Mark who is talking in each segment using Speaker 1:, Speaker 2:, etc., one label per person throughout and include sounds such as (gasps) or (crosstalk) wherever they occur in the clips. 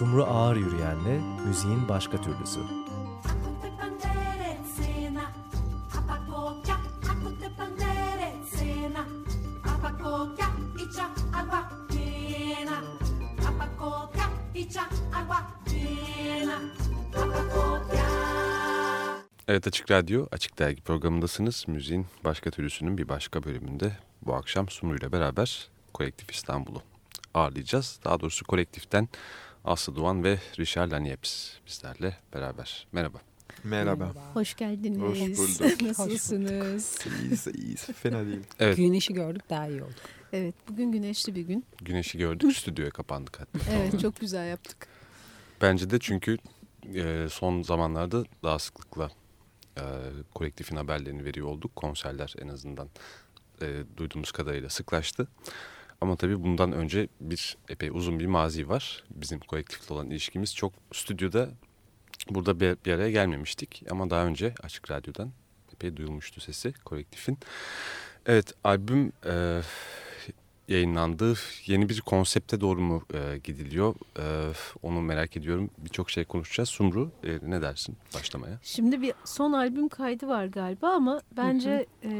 Speaker 1: Sumru Ağır Yürüyen'le müziğin başka türlüsü.
Speaker 2: Evet Açık Radyo, Açık Dergi programındasınız. Müziğin başka türlüsünün bir başka bölümünde bu akşam Sumru ile beraber Kolektif İstanbul'u ağırlayacağız. Daha doğrusu kolektiften Aslı Doğan ve Richard Lanieps bizlerle beraber. Merhaba.
Speaker 3: Merhaba.
Speaker 4: Merhaba. Hoş geldiniz.
Speaker 3: Hoş bulduk.
Speaker 4: Nasılsınız?
Speaker 3: İyiyiz, iyiyiz. Fena değil. (laughs)
Speaker 2: Evet.
Speaker 4: Güneşi gördük daha iyi olduk.
Speaker 5: Evet bugün güneşli bir gün.
Speaker 2: Güneşi gördük, stüdyoya kapandık hatta.
Speaker 5: Evet çok güzel yaptık.
Speaker 2: Bence de çünkü e, son zamanlarda daha sıklıkla e, kolektifin haberlerini veriyor olduk. Konserler en azından e, duyduğumuz kadarıyla sıklaştı. Ama tabii bundan önce bir epey uzun bir mazi var. Bizim kolektifle olan ilişkimiz çok stüdyoda burada bir, bir araya gelmemiştik. Ama daha önce Açık Radyo'dan epey duyulmuştu sesi kolektifin. Evet albüm e, yayınlandı. Yeni bir konsepte doğru mu e, gidiliyor? E, onu merak ediyorum. Birçok şey konuşacağız. Sumru e, ne dersin başlamaya?
Speaker 5: Şimdi bir son albüm kaydı var galiba ama bence e,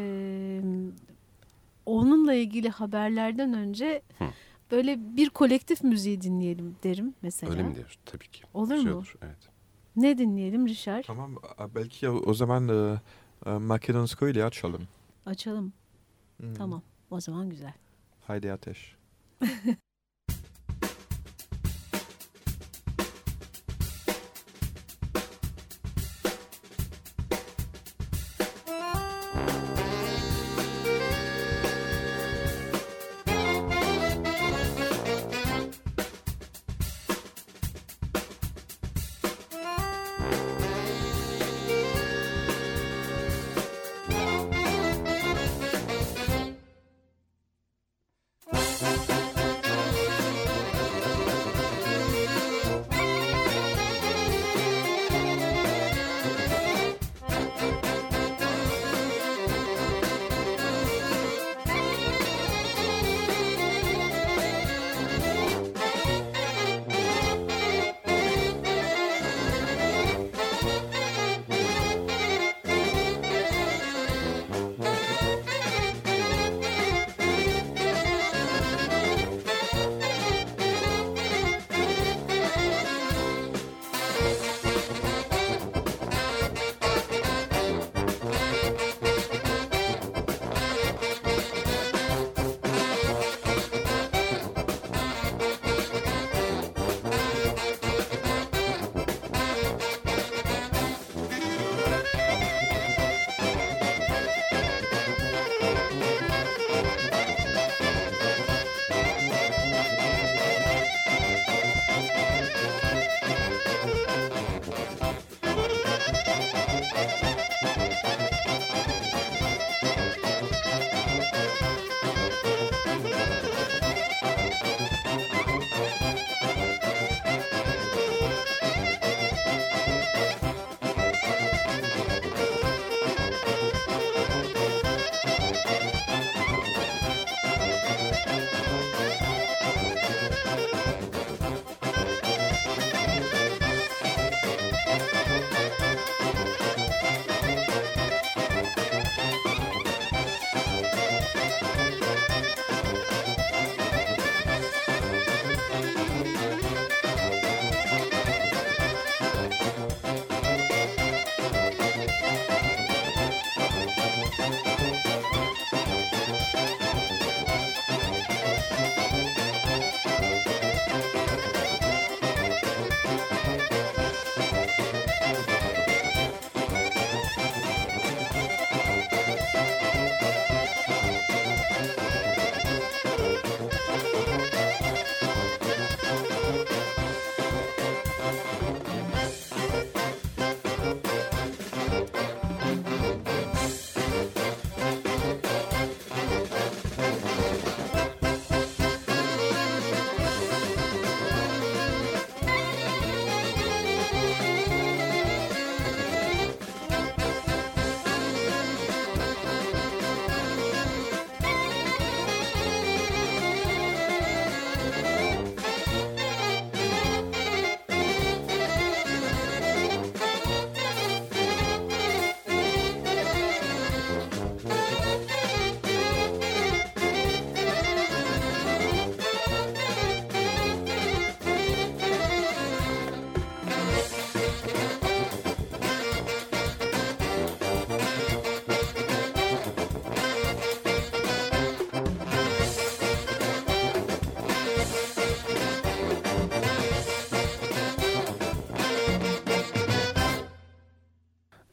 Speaker 5: onunla ilgili haberlerden önce
Speaker 2: Hı.
Speaker 5: böyle bir kolektif müziği dinleyelim derim mesela.
Speaker 2: Öyle mi diyorsun? Tabii ki.
Speaker 5: Olur
Speaker 2: Güzel
Speaker 5: mu?
Speaker 2: Olur. Evet.
Speaker 5: Ne dinleyelim Richard?
Speaker 3: Tamam, belki o o zaman e, e, Makedonsko ile açalım.
Speaker 5: Açalım.
Speaker 3: Hmm.
Speaker 5: Tamam. O zaman güzel.
Speaker 3: Haydi ateş. (laughs)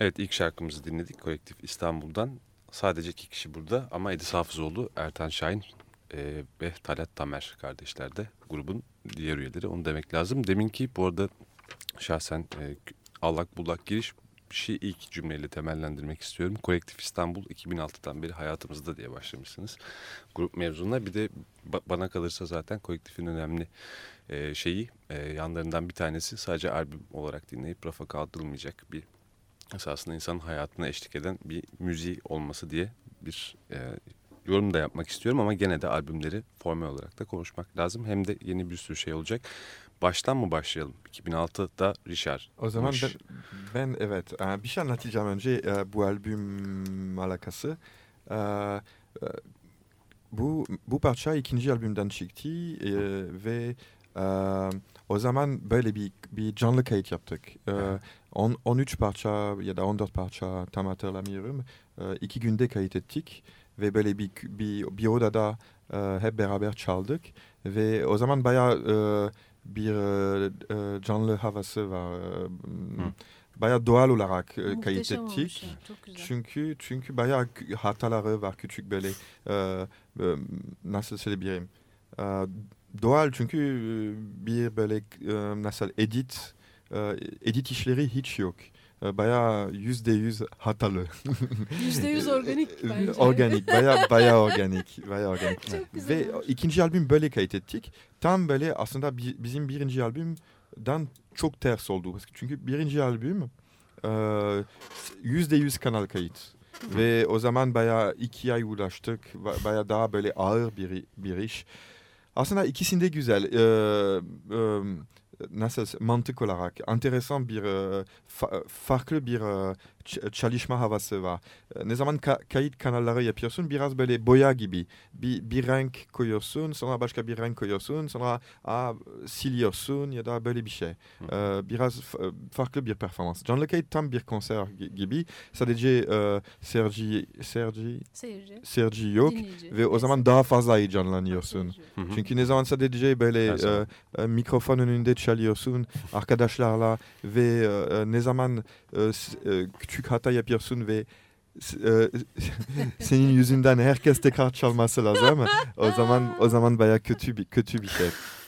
Speaker 2: Evet ilk şarkımızı dinledik Kolektif İstanbul'dan. Sadece iki kişi burada ama Edis Hafızoğlu, Ertan Şahin e, ve Talat Tamer kardeşler de grubun diğer üyeleri. Onu demek lazım. Deminki bu arada şahsen e, allak bullak giriş şey ilk cümleyle temellendirmek istiyorum. Kolektif İstanbul 2006'dan beri hayatımızda diye başlamışsınız. Grup mevzuna bir de ba- bana kalırsa zaten kolektifin önemli e, şeyi e, yanlarından bir tanesi sadece albüm olarak dinleyip rafa kaldırılmayacak bir esasında insanın hayatına eşlik eden bir müziği olması diye bir e, yorum da yapmak istiyorum ama gene de albümleri formel olarak da konuşmak lazım. Hem de yeni bir sürü şey olacak. Baştan mı başlayalım? 2006'da Richard.
Speaker 3: O zaman ben, ben evet e, bir şey anlatacağım önce e, bu albüm alakası. E, bu bu parça ikinci albümden çıktı ve o zaman böyle bir bir canlı kayıt yaptık. E, on, 13 parça ya da 14 parça tam hatırlamıyorum. E, iki günde kayıt ettik ve böyle bir bir, bir odada e, hep beraber çaldık ve o zaman bayağı e, bir e, canlı havası var. E, bayağı doğal olarak e, kayıt ettik.
Speaker 5: ya, Çok güzel.
Speaker 3: Çünkü çünkü bayağı hataları var küçük böyle e, e, nasıl söyleyebilirim. E, doğal çünkü bir böyle e, nasıl edit edit işleri hiç yok. Bayağı yüzde yüz hatalı.
Speaker 5: Yüzde yüz organik bence.
Speaker 3: organik, bayağı bayağı organik, bayağı organik.
Speaker 5: Çok güzel
Speaker 3: Ve ikinci albüm böyle kayıt ettik. Tam böyle aslında bi- bizim birinci albümden çok ters oldu. Çünkü birinci albüm yüzde yüz kanal kayıt. Ve o zaman bayağı iki ay uğraştık. Ba- Bayağı daha böyle ağır bir, bir iş. Aslında ikisinde güzel. E, e, nasıl mantık olarak enteresan bir e, fa- farklı bir e, ç- çalışma havası var. Ne zaman ka- kayıt kanalları yapıyorsun biraz böyle boya gibi. Bir, bir renk koyuyorsun sonra başka bir renk koyuyorsun sonra aa, siliyorsun ya da böyle bir şey. E, biraz f- farklı bir performans. Canlı kayıt tam bir konser gi- gibi. Sadece e, Sergi, Sergi,
Speaker 5: Seyirci,
Speaker 3: Sergi yok
Speaker 5: dinleyici.
Speaker 3: ve o zaman daha fazla heyecanlanıyorsun.
Speaker 2: Hı hı.
Speaker 3: Çünkü ne zaman sadece böyle e, e, mikrofon önünde çalıyorsun arkadaşlarla ve e, ne zaman e, e, küçük hata yapıyorsun ve e, (laughs) senin yüzünden herkes tekrar çalması lazım. o zaman o zaman bayağı kötü bir kötü bir şey.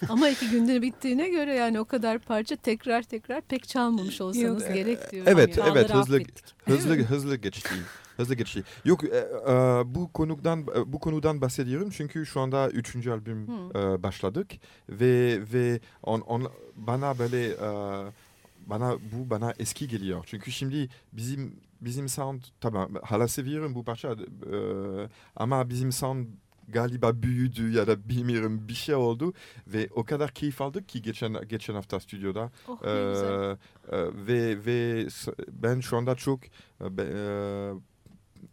Speaker 5: Ama iki günde bittiğine göre yani o kadar parça tekrar tekrar pek çalmamış olsanız
Speaker 3: Yok.
Speaker 5: gerek diyorum.
Speaker 3: Evet,
Speaker 5: yani.
Speaker 3: evet hızlı
Speaker 4: affettik.
Speaker 3: hızlı hızlı geçti. Hızlı geçti. Yok e, e, bu konudan e, bu konudan bahsediyorum çünkü şu anda üçüncü albüm
Speaker 5: Hı.
Speaker 3: e, başladık ve ve on, on bana böyle e, bana bu bana eski geliyor. Çünkü şimdi bizim bizim sound tamam hala seviyorum bu parça e, ama bizim sound galiba büyüdü ya da bilmiyorum bir şey oldu ve o kadar keyif aldık ki geçen geçen hafta stüdyoda.
Speaker 5: Oh
Speaker 3: ee, e, ve ve ben şu anda çok e, e,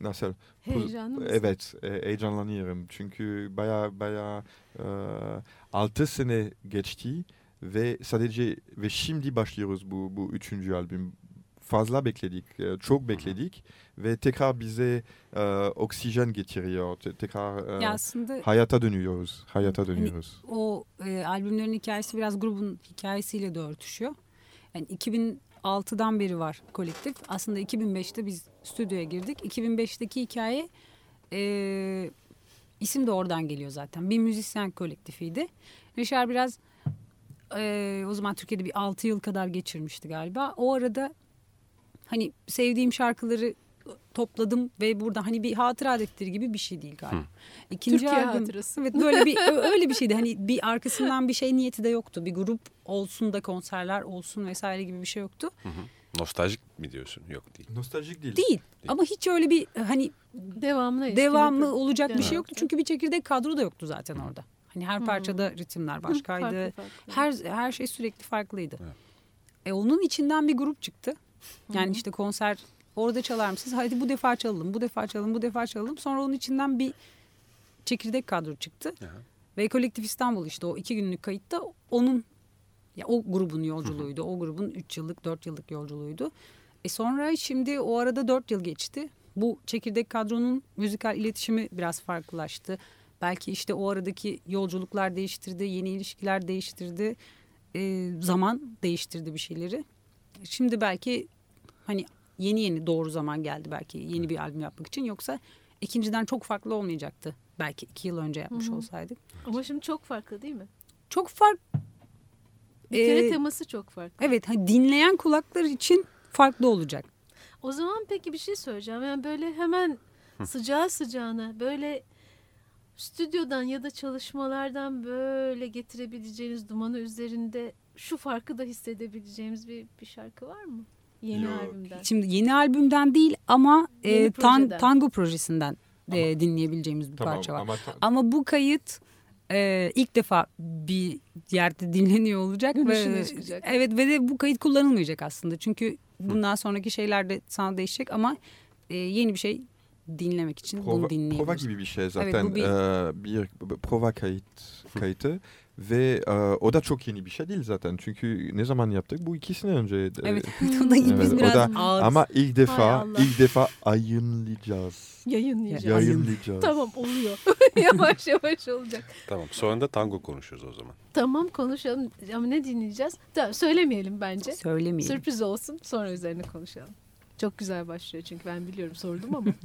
Speaker 3: nasıl
Speaker 5: Heyecanlı
Speaker 3: evet e, heyecanlanıyorum. Çünkü baya baya e, 6 sene geçti ve sadece ve şimdi başlıyoruz bu bu üçüncü albüm fazla bekledik e, çok bekledik ve tekrar bize e, oksijen getiriyor Te- tekrar e,
Speaker 4: Ya aslında
Speaker 3: hayata dönüyoruz hayata
Speaker 4: Hani-
Speaker 3: dönüyoruz
Speaker 4: o e, albümlerin hikayesi biraz grubun hikayesiyle de örtüşüyor. Yani 2006'dan beri var kolektif. Aslında 2005'te biz stüdyoya girdik. 2005'teki hikaye e, isim de oradan geliyor zaten. Bir müzisyen kolektifiydi. Richard biraz e, o zaman Türkiye'de bir 6 yıl kadar geçirmişti galiba. O arada hani sevdiğim şarkıları topladım ve burada hani bir hatıra defteri gibi bir şey değil galiba. İkinci
Speaker 5: Türkiye
Speaker 4: albüm,
Speaker 5: hatırası.
Speaker 4: Evet böyle bir öyle bir şeydi. Hani bir arkasından bir şey niyeti de yoktu. Bir grup olsun da konserler olsun vesaire gibi bir şey yoktu.
Speaker 2: Nostaljik mi diyorsun? Yok değil.
Speaker 3: nostaljik değil
Speaker 4: Değil. Ama hiç öyle bir hani
Speaker 5: Devamlı
Speaker 4: devamlı
Speaker 5: bir-
Speaker 4: olacak bir
Speaker 5: Devam.
Speaker 4: şey yoktu. Çünkü bir çekirdek kadro da yoktu zaten orada. Hani her parçada ritimler başkaydı.
Speaker 5: Farklı farklı.
Speaker 4: Her her şey sürekli farklıydı.
Speaker 2: Evet.
Speaker 4: E onun içinden bir grup çıktı. Yani işte konser orada çalar mısınız? Hadi bu defa çalalım, bu defa çalalım, bu defa çalalım. Sonra onun içinden bir çekirdek kadro çıktı.
Speaker 2: Aha.
Speaker 4: Ve Kolektif İstanbul işte o iki günlük kayıtta onun ya o grubun yolculuğuydu. O grubun üç yıllık, dört yıllık yolculuğuydu. E sonra şimdi o arada dört yıl geçti. Bu çekirdek kadronun müzikal iletişimi biraz farklılaştı. Belki işte o aradaki yolculuklar değiştirdi, yeni ilişkiler değiştirdi. E, zaman değiştirdi bir şeyleri. Şimdi belki hani
Speaker 6: yeni yeni doğru zaman geldi belki yeni bir albüm yapmak için. Yoksa ikinciden çok farklı olmayacaktı. Belki iki yıl önce yapmış
Speaker 5: Hı hı.
Speaker 6: olsaydık.
Speaker 5: Ama şimdi çok farklı değil mi?
Speaker 6: Çok fark
Speaker 5: Bir kere
Speaker 6: Ee,
Speaker 5: teması çok farklı.
Speaker 6: evet hani dinleyen kulaklar için farklı olacak.
Speaker 5: O zaman peki bir şey söyleyeceğim. Yani böyle hemen sıcağı sıcağına böyle stüdyodan ya da çalışmalardan böyle getirebileceğiniz dumanı üzerinde şu farkı da hissedebileceğimiz bir, bir şarkı var mı? Yeni
Speaker 3: Yok.
Speaker 5: albümden.
Speaker 6: Şimdi yeni albümden değil ama e,
Speaker 5: Yeni
Speaker 6: tan-
Speaker 5: projeden.
Speaker 6: tango projesinden e, dinleyebileceğimiz bir
Speaker 3: Tamam
Speaker 6: parça var.
Speaker 3: ama
Speaker 6: Ama bu kayıt e, ilk defa bir yerde (laughs) dinleniyor olacak ve
Speaker 5: çıkacak.
Speaker 6: evet ve de bu kayıt kullanılmayacak aslında. Çünkü bundan sonraki şeyler de sana değişecek ama e, yeni bir şey dinlemek için bunu
Speaker 3: prova,
Speaker 6: dinleyebiliriz.
Speaker 3: prova gibi bir şey zaten.
Speaker 6: bu bir-
Speaker 3: Ee, bir prova kayıt kayıtı ve e, o da çok yeni bir şey değil zaten. Çünkü ne zaman yaptık? Bu iki sene önce. e,
Speaker 6: Evet, (laughs) o da
Speaker 3: Evet,
Speaker 6: biz
Speaker 3: o
Speaker 6: biraz
Speaker 3: da-
Speaker 6: ağırız.
Speaker 3: Ama ilk defa ilk defa yayınlayacağız.
Speaker 5: Yayınlayacağız.
Speaker 6: Yayın.
Speaker 3: Yayınlayacağız.
Speaker 5: Tamam oluyor. (laughs) yavaş yavaş olacak.
Speaker 2: Tamam sonra da tango konuşuyoruz o zaman.
Speaker 5: Tamam konuşalım ama ne dinleyeceğiz? Tamam söylemeyelim bence.
Speaker 6: Söylemeyelim.
Speaker 5: Sürpriz olsun sonra üzerine konuşalım. Çok güzel başlıyor çünkü ben biliyorum sordum ama. (laughs)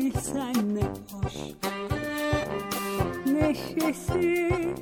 Speaker 4: bilsen ne hoş. Neşesi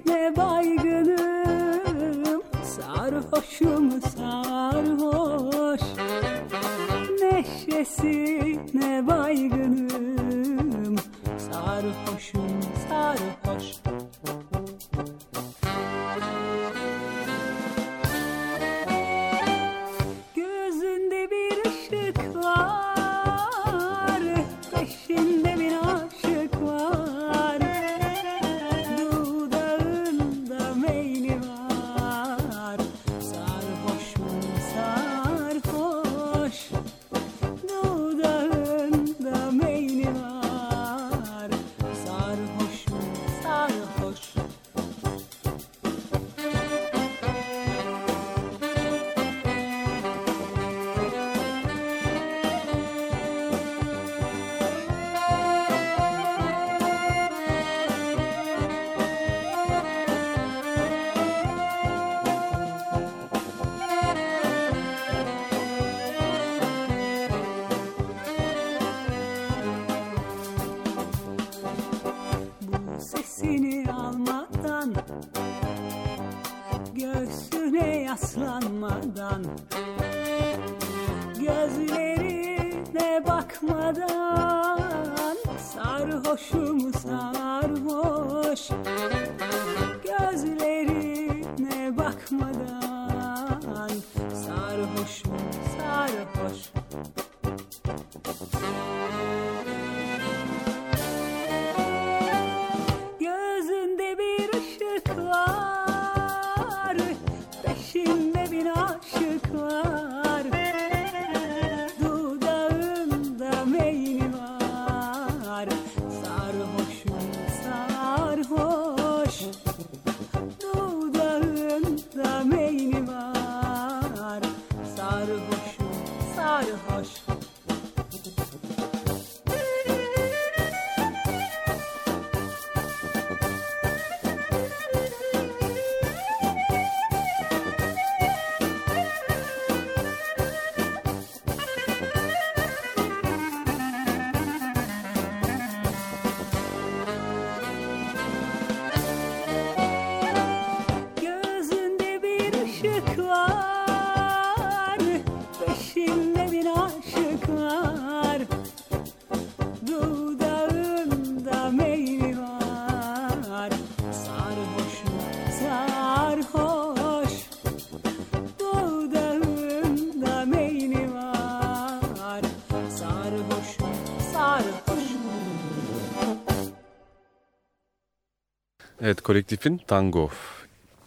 Speaker 2: Evet kolektifin tango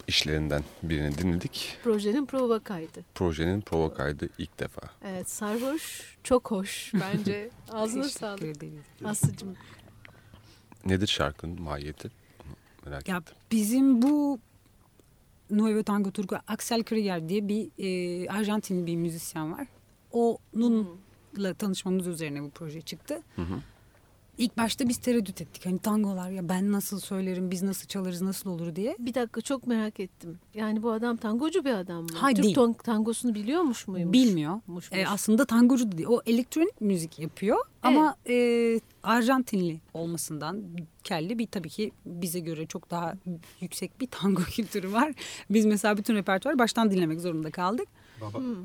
Speaker 2: işlerinden birini dinledik.
Speaker 5: Projenin prova kaydı.
Speaker 2: Projenin prova kaydı ilk defa.
Speaker 5: Evet sarhoş çok hoş bence. (laughs) Ağzına sağlık. Aslıcığım.
Speaker 2: Nedir şarkının mahiyeti? Merak
Speaker 4: Ya
Speaker 2: ettim.
Speaker 4: bizim bu Nuevo Tango Turco Axel Krieger diye bir e, Arjantinli bir müzisyen var. Onunla tanışmamız üzerine bu proje çıktı.
Speaker 2: Hı hı.
Speaker 4: İlk başta biz tereddüt ettik. Hani tangolar ya ben nasıl söylerim, biz nasıl çalarız, nasıl olur diye.
Speaker 5: Bir dakika çok merak ettim. Yani bu adam tangocu bir adam mı?
Speaker 4: Hayır,
Speaker 5: Türk
Speaker 4: değil.
Speaker 5: ton- tangosunu biliyormuş muymuş?
Speaker 4: Bilmiyor.
Speaker 5: Muş,
Speaker 4: E,
Speaker 5: muş.
Speaker 4: aslında tangocu değil. O elektronik müzik yapıyor. Ama e, Arjantinli olmasından kelli bir tabii ki bize göre çok daha yüksek bir tango (laughs) kültürü var. Biz mesela bütün repertuarı baştan dinlemek zorunda kaldık.
Speaker 3: Baba,
Speaker 5: Hmm.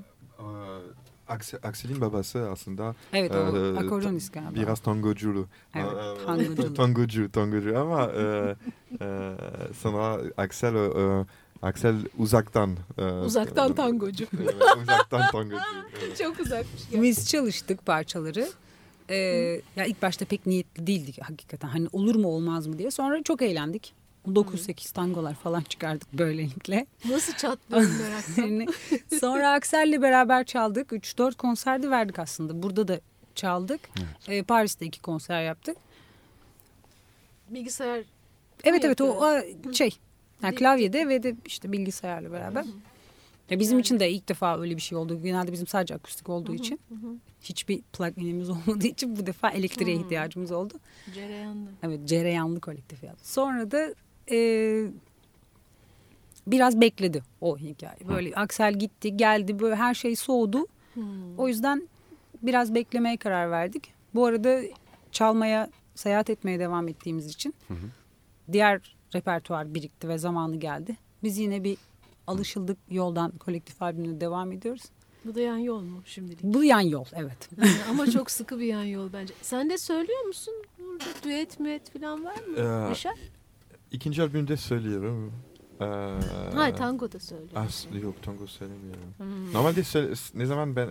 Speaker 3: Axel- Aksel'in babası aslında
Speaker 4: Evet o
Speaker 3: eee,
Speaker 4: akordeonist galiba.
Speaker 3: biraz tangoculu.
Speaker 4: Evet,
Speaker 3: Eee,
Speaker 4: tangocu.
Speaker 3: tangocu, ama eee, eee, sonra Axel eee, Axel uzaktan. eee,
Speaker 5: Uzaktan tangocu.
Speaker 3: Evet, uzaktan tangocu. (laughs) evet.
Speaker 5: çok uzakmış.
Speaker 4: Biz çalıştık parçaları. Ee, ya ilk başta pek niyetli değildik hakikaten. Hani olur mu olmaz mı diye. Sonra çok eğlendik. 9-8 tangolar falan çıkardık böylelikle.
Speaker 5: Nasıl çatlıyorum (laughs) meraktan.
Speaker 4: Yani Sonra Aksel'le beraber çaldık. 3-4 konser de verdik aslında. Burada da çaldık. Ee, Paris'te iki konser yaptık.
Speaker 5: Bilgisayar
Speaker 4: Evet evet o,
Speaker 5: yapıyor?
Speaker 4: o şey. Yani klavyede ve de işte bilgisayarla beraber. Ya bizim
Speaker 5: Yani.
Speaker 4: için de ilk defa öyle bir şey oldu. Genelde bizim sadece akustik olduğu için. Hiçbir pluginimiz (laughs) olmadığı için bu defa elektriğe
Speaker 5: Hı.
Speaker 4: ihtiyacımız oldu.
Speaker 5: cereyanlı.
Speaker 4: Evet cereyanlı kolektif yaptı. Sonra da e, biraz bekledi o hikaye. Böyle Aksel gitti geldi böyle her şey soğudu.
Speaker 5: Hmm.
Speaker 4: O yüzden biraz beklemeye karar verdik. Bu arada çalmaya, seyahat etmeye devam ettiğimiz için diğer repertuar birikti ve zamanı geldi. Biz yine bir alışıldık yoldan kolektif albümüne devam ediyoruz.
Speaker 5: Bu da yan yol mu şimdilik?
Speaker 4: Bu yan yol evet. (laughs)
Speaker 5: Yani Ama çok sıkı bir yan yol bence. Sen de söylüyor musun? Burada düet müet falan var mı?
Speaker 3: Ee,
Speaker 5: Yaşar?
Speaker 3: İkinci albümde söylüyorum. Eee,
Speaker 5: Hayır tango da söylüyor.
Speaker 3: as- yok tango söylemiyorum.
Speaker 5: Hmm.
Speaker 3: Normalde söyle- ne zaman ben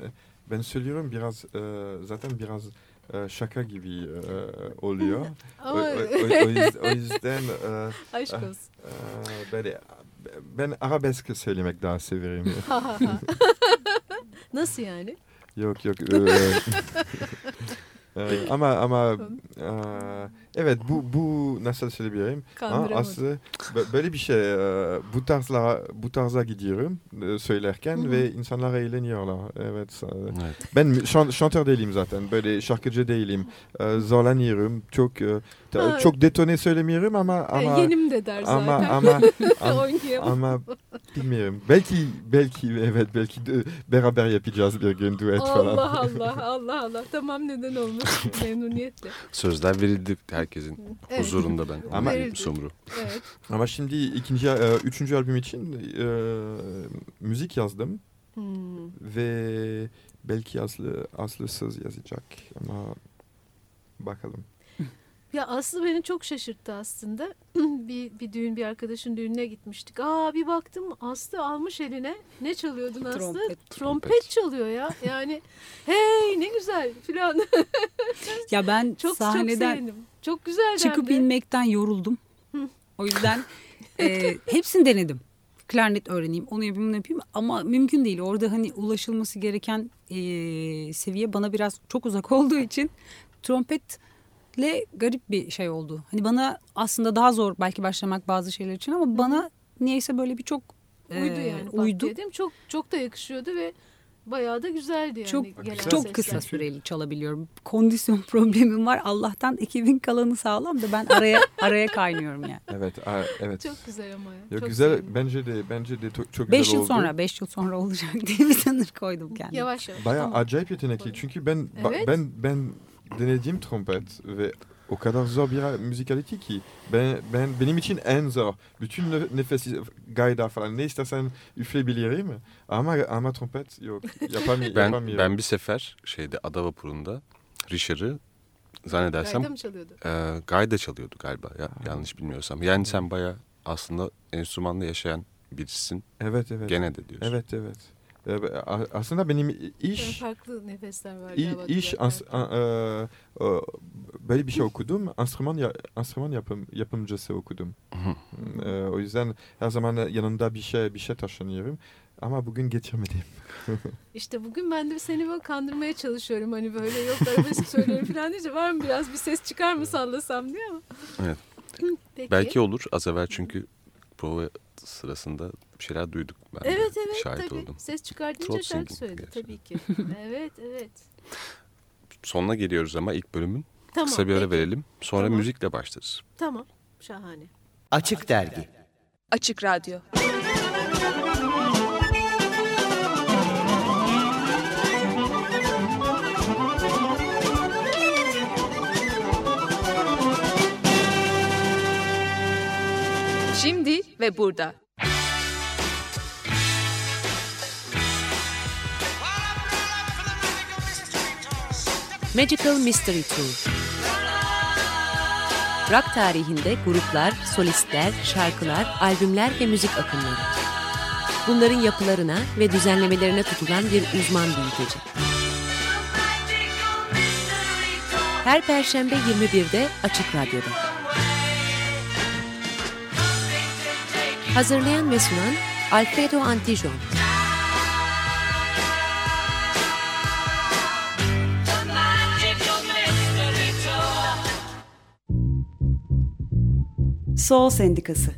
Speaker 3: ben söylüyorum biraz eee, zaten biraz eee, şaka gibi eee, oluyor. (laughs) o, o- o- o yüz- o yüzden eee, (laughs)
Speaker 5: aşk
Speaker 3: ah.
Speaker 5: olsun.
Speaker 3: eee, böyle ben arabesk söylemek daha severim. (laughs)
Speaker 5: Nasıl yani?
Speaker 3: yok yok. eee, eee, ama ama eee, evet bu bu nasıl söyleyebilirim? Ha, bö- böyle bir şey eee, bu tarzlara bu tarza gidiyorum eee, söylerken
Speaker 5: Hı hı.
Speaker 3: ve insanlar eğleniyorlar. Evet.
Speaker 2: Evet.
Speaker 3: Ben şan- şantör değilim zaten. Böyle şarkıcı değilim. Ee, zorlanıyorum. Çok e,
Speaker 5: Ha.
Speaker 3: çok detone söylemiyorum ama
Speaker 5: E,
Speaker 3: ama
Speaker 5: yenim de der zaten.
Speaker 3: ama (laughs) ama (laughs) ama, ama bilmiyorum. Belki belki evet belki de beraber yapacağız bir gün duet falan.
Speaker 5: Allah (laughs) Allah Allah Allah. Tamam neden olmasın memnuniyetle.
Speaker 2: Sözler verildi herkesin
Speaker 5: Evet.
Speaker 2: huzurunda ben.
Speaker 3: Ama-
Speaker 2: Sumru.
Speaker 5: Evet. (laughs)
Speaker 3: Ama şimdi ikinci e, üçüncü albüm için e, müzik yazdım
Speaker 5: Hmm.
Speaker 3: ve belki Aslı Aslı söz yazacak ama bakalım.
Speaker 5: Ya Aslı beni çok şaşırttı aslında. (clears throat) bir, bir düğün bir arkadaşın düğününe gitmiştik. Aa bir baktım Aslı almış eline. Ne çalıyordun Aslı?
Speaker 4: Trompet.
Speaker 5: Trompet çalıyor ya. Yani hey ne güzel filan. (laughs)
Speaker 4: Ya ben
Speaker 5: çok çok
Speaker 4: sahneden
Speaker 5: sevindim. Çok güzel
Speaker 4: çıkıp
Speaker 5: de.
Speaker 4: inmekten yoruldum. O yüzden e, hepsini denedim. Klarnet öğreneyim, onu yapayım, bunu yapayım ama mümkün değil. Orada hani ulaşılması gereken e, seviye bana biraz çok uzak olduğu için trompetle garip bir şey oldu. Hani bana aslında daha zor belki başlamak bazı şeyler için ama bana niyeyse böyle bir çok e,
Speaker 5: Uydu yani. pat
Speaker 4: uydu.
Speaker 5: mi? Çok çok da yakışıyordu ve bayağı da güzeldi yani.
Speaker 4: Çok
Speaker 5: gelen
Speaker 3: Güzel.
Speaker 4: çok
Speaker 5: sesler.
Speaker 4: kısa süreli çalabiliyorum. Kondisyon (laughs) problemim var. Allah'tan ekibin kalanı sağlam da ben araya araya kaynıyorum yani.
Speaker 3: Evet a- evet.
Speaker 5: Çok güzel ama ya.
Speaker 3: Ya
Speaker 5: çok
Speaker 3: güzel
Speaker 5: sevindim.
Speaker 3: bence de bence de çok, çok
Speaker 4: 5
Speaker 3: güzel
Speaker 4: yıl
Speaker 3: oldu.
Speaker 4: sonra 5 yıl sonra olacak diye bir sınır koydum kendime.
Speaker 5: Yavaş yavaş.
Speaker 3: Bayağı
Speaker 5: tamam.
Speaker 3: acayip yetenekli. Çünkü ben ba-
Speaker 5: Evet.
Speaker 3: ben ben denediğim trompet ve o kadar zor bir müzikalite ki ben ben benim için en zor. Bütün ne- nefes gayda falan ne istersen üfleyebilirim ama ama trompet yok. Yapamı,
Speaker 2: Ben,
Speaker 3: yapamıyorum.
Speaker 2: ben bir sefer şeyde ada vapurunda Richard'ı zannedersem
Speaker 5: Gayda mı çalıyordu?
Speaker 2: e, gayda çalıyordu galiba ya yanlış bilmiyorsam. Yani sen baya aslında enstrümanla yaşayan birisin
Speaker 3: Evet evet.
Speaker 2: gene de diyorsun.
Speaker 3: Evet evet. Ee, a- aslında benim
Speaker 5: Yani
Speaker 3: iş
Speaker 5: farklı nefesler var galiba.
Speaker 3: iş as- a- e, e, böyle bir şey okudum. Enstrüman ya, enstrüman yapım, yapımcısı okudum. Ee, o yüzden her zaman yanında bir şey bir şey taşınıyorum. Ama bugün getirmedim. (laughs)
Speaker 5: İşte bugün ben de seni böyle kandırmaya çalışıyorum. Hani böyle yok arabesk söylüyorum falan deyince var mı biraz bir ses çıkar mı sallasam diye ama.
Speaker 2: Evet.
Speaker 5: Peki.
Speaker 2: Belki olur. Az evvel çünkü prova sırasında bir şeyler duyduk. Ben de
Speaker 5: Evet evet
Speaker 2: şahit
Speaker 5: tabii.
Speaker 2: oldum.
Speaker 5: Ses çıkardınca
Speaker 2: Throat
Speaker 5: şarkı söyledi
Speaker 2: gerçekten.
Speaker 5: tabii ki. (laughs) evet evet.
Speaker 2: Sonuna geliyoruz ama ilk bölümün.
Speaker 5: Tamam.
Speaker 2: Kısa bir ara
Speaker 5: peki.
Speaker 2: verelim. Sonra
Speaker 5: Tamam.
Speaker 2: müzikle başlarız.
Speaker 5: Tamam. Şahane.
Speaker 7: Açık Dergi
Speaker 8: Açık Radyo. Şimdi ve burada.
Speaker 9: Magical Mystery Tour. Rock tarihinde gruplar, solistler, şarkılar, albümler ve müzik akımları. Bunların yapılarına ve düzenlemelerine tutulan bir uzman büyüteci. Her perşembe 21'de Açık Radyo'da. Hazırlayan ve sunan Alfredo Antijon.
Speaker 10: Soul Sendikası